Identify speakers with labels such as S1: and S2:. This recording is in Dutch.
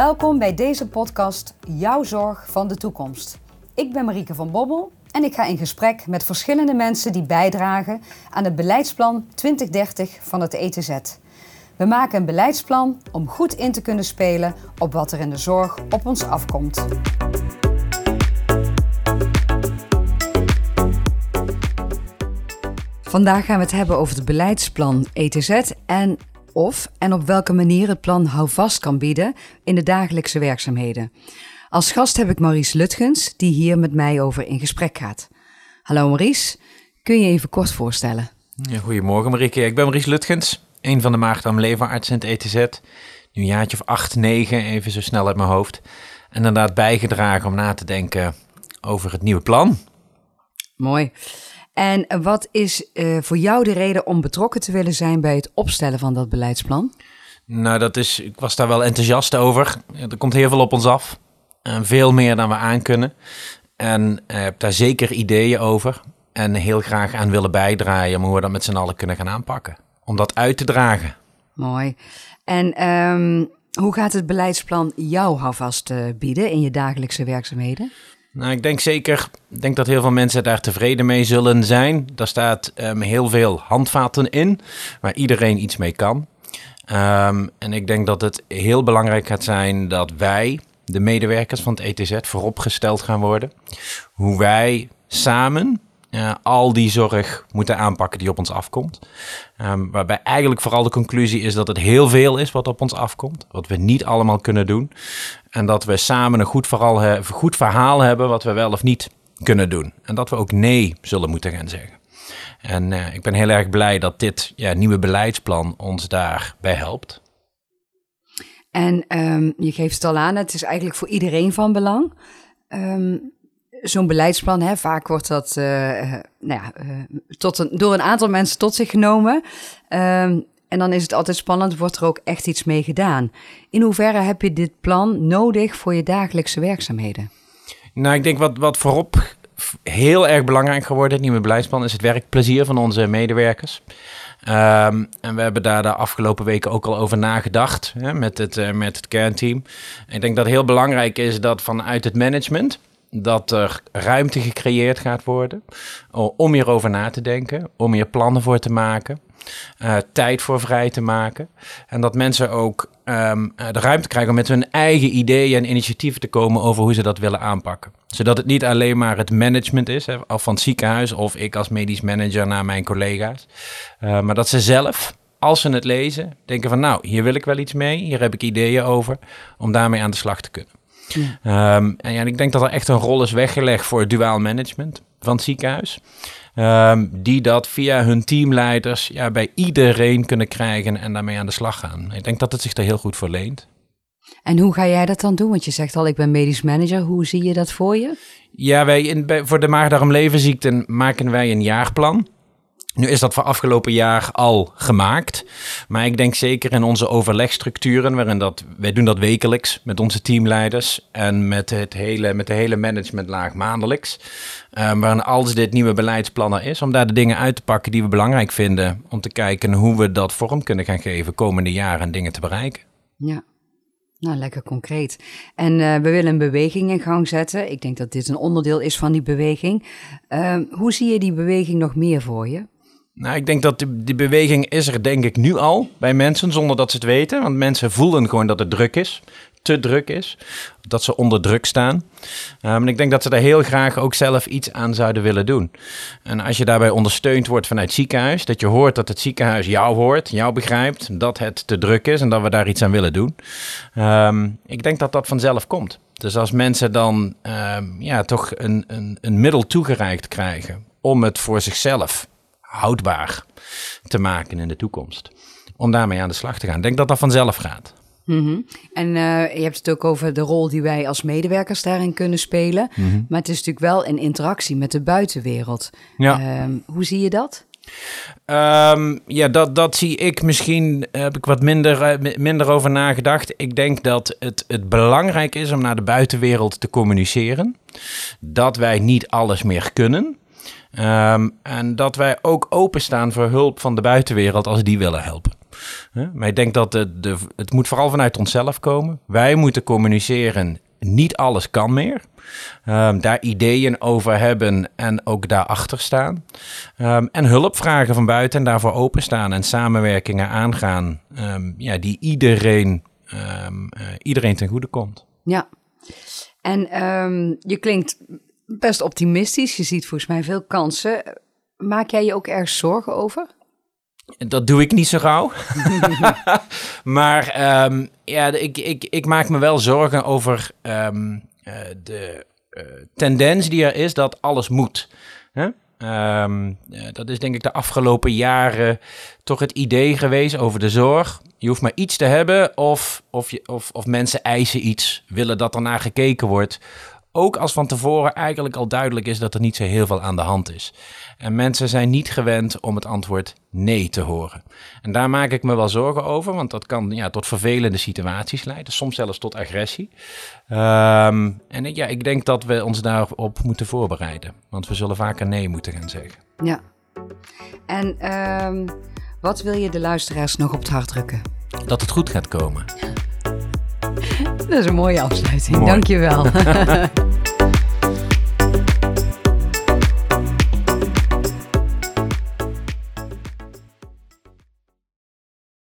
S1: Welkom bij deze podcast Jouw Zorg van de Toekomst. Ik ben Marieke van Bobbel en ik ga in gesprek met verschillende mensen die bijdragen aan het beleidsplan 2030 van het ETZ. We maken een beleidsplan om goed in te kunnen spelen op wat er in de zorg op ons afkomt. Vandaag gaan we het hebben over het beleidsplan ETZ en of en op welke manier het plan houvast kan bieden in de dagelijkse werkzaamheden. Als gast heb ik Maurice Lutgens, die hier met mij over in gesprek gaat. Hallo Maurice, kun je even kort voorstellen?
S2: Ja, goedemorgen Marieke, ik ben Maurice Lutgens, een van de maagdarm leverartsen in het ETZ. Nu een jaartje of acht, negen, even zo snel uit mijn hoofd. En inderdaad bijgedragen om na te denken over het nieuwe plan.
S1: Mooi. En wat is uh, voor jou de reden om betrokken te willen zijn bij het opstellen van dat beleidsplan?
S2: Nou, dat is, ik was daar wel enthousiast over. Er komt heel veel op ons af. En veel meer dan we aankunnen. En ik uh, heb daar zeker ideeën over. En heel graag aan willen bijdragen om hoe we dat met z'n allen kunnen gaan aanpakken. Om dat uit te dragen.
S1: Mooi. En um, hoe gaat het beleidsplan jou houvast uh, bieden in je dagelijkse werkzaamheden?
S2: Nou, ik denk zeker ik denk dat heel veel mensen daar tevreden mee zullen zijn. Daar staat um, heel veel handvaten in, waar iedereen iets mee kan. Um, en ik denk dat het heel belangrijk gaat zijn dat wij, de medewerkers van het ETZ, vooropgesteld gaan worden. Hoe wij samen al die zorg moeten aanpakken die op ons afkomt. Um, waarbij eigenlijk vooral de conclusie is dat het heel veel is wat op ons afkomt. Wat we niet allemaal kunnen doen. En dat we samen een goed, vooral goed verhaal hebben wat we wel of niet kunnen doen. En dat we ook nee zullen moeten gaan zeggen. En uh, ik ben heel erg blij dat dit ja, nieuwe beleidsplan ons daarbij helpt.
S1: En um, je geeft het al aan, het is eigenlijk voor iedereen van belang. Um, Zo'n beleidsplan, hè, vaak wordt dat uh, nou ja, uh, tot een, door een aantal mensen tot zich genomen. Um, en dan is het altijd spannend, wordt er ook echt iets mee gedaan. In hoeverre heb je dit plan nodig voor je dagelijkse werkzaamheden?
S2: Nou, ik denk wat, wat voorop heel erg belangrijk geworden, het nieuwe beleidsplan, is het werkplezier van onze medewerkers. Um, en we hebben daar de afgelopen weken ook al over nagedacht hè, met, het, met het kernteam. Ik denk dat heel belangrijk is dat vanuit het management dat er ruimte gecreëerd gaat worden om hierover na te denken, om hier plannen voor te maken. Uh, tijd voor vrij te maken. En dat mensen ook um, de ruimte krijgen om met hun eigen ideeën en initiatieven te komen over hoe ze dat willen aanpakken. Zodat het niet alleen maar het management is, hè, of van het ziekenhuis of ik als medisch manager naar mijn collega's. Uh, maar dat ze zelf, als ze het lezen, denken van nou, hier wil ik wel iets mee, hier heb ik ideeën over, om daarmee aan de slag te kunnen. Ja. Um, en ja, ik denk dat er echt een rol is weggelegd voor het duaal management van het ziekenhuis. Um, die dat via hun teamleiders ja, bij iedereen kunnen krijgen en daarmee aan de slag gaan. Ik denk dat het zich er heel goed voor leent.
S1: En hoe ga jij dat dan doen? Want je zegt al, ik ben medisch manager. Hoe zie je dat voor je?
S2: Ja, wij in, bij, voor de maag-darm-leverziekten maken wij een jaarplan. Nu is dat voor afgelopen jaar al gemaakt. Maar ik denk zeker in onze overlegstructuren, waarin dat, wij doen dat wekelijks met onze teamleiders en met, het hele, met de hele managementlaag maandelijks. Um, waarin alles dit nieuwe beleidsplannen is, om daar de dingen uit te pakken die we belangrijk vinden. Om te kijken hoe we dat vorm kunnen gaan geven komende jaren en dingen te bereiken.
S1: Ja, nou, lekker concreet. En uh, we willen een beweging in gang zetten. Ik denk dat dit een onderdeel is van die beweging. Uh, hoe zie je die beweging nog meer voor je?
S2: Nou, ik denk dat die, beweging is er denk ik nu al bij mensen, zonder dat ze het weten. Want mensen voelen gewoon dat het druk is, te druk is, dat ze onder druk staan. Um, en ik denk dat ze daar heel graag ook zelf iets aan zouden willen doen. En als je daarbij ondersteund wordt vanuit het ziekenhuis, dat je hoort dat het ziekenhuis jou hoort, jou begrijpt, dat het te druk is en dat we daar iets aan willen doen. Um, ik denk dat dat vanzelf komt. Dus als mensen dan um, ja, toch een, een, een middel toegereikt krijgen om het voor zichzelf houdbaar te maken in de toekomst. Om daarmee aan de slag te gaan. Ik denk dat dat vanzelf gaat.
S1: Mm -hmm. En uh, je hebt het ook over de rol die wij als medewerkers daarin kunnen spelen. Mm -hmm. Maar het is natuurlijk wel een interactie met de buitenwereld. Ja. Uh, hoe zie je dat?
S2: Um, ja, dat, dat zie ik misschien, heb ik wat minder, uh, minder over nagedacht. Ik denk dat het, het belangrijk is om naar de buitenwereld te communiceren. Dat wij niet alles meer kunnen. Um, en dat wij ook openstaan voor hulp van de buitenwereld als die willen helpen. Maar ik denk dat de, de, het moet vooral vanuit onszelf komen. Wij moeten communiceren. Niet alles kan meer. Um, daar ideeën over hebben en ook daarachter staan. Um, en hulp vragen van buiten en daarvoor openstaan en samenwerkingen aangaan ja, die iedereen, uh, iedereen ten goede komt.
S1: Ja, en je klinkt best optimistisch. Je ziet volgens mij veel kansen. Maak jij je ook erg zorgen over?
S2: Dat doe ik niet zo gauw. maar ja, ik, ik, ik maak me wel zorgen over uh, de uh, tendens die er is dat alles moet. Hè? Um, dat is denk ik de afgelopen jaren toch het idee geweest over de zorg. Je hoeft maar iets te hebben of, of, je, of, of mensen eisen iets, willen dat er naar gekeken wordt. Ook als van tevoren eigenlijk al duidelijk is dat er niet zo heel veel aan de hand is. En mensen zijn niet gewend om het antwoord nee te horen. En daar maak ik me wel zorgen over, want dat kan ja, tot vervelende situaties leiden, soms zelfs tot agressie. Um, en ja, ik denk dat we ons daarop moeten voorbereiden, want we zullen vaker nee moeten gaan zeggen.
S1: Ja. En um, wat wil je de luisteraars nog op het hart drukken?
S2: Dat het goed gaat komen.
S1: Dat is een mooie afsluiting. Mooi. Dank je wel.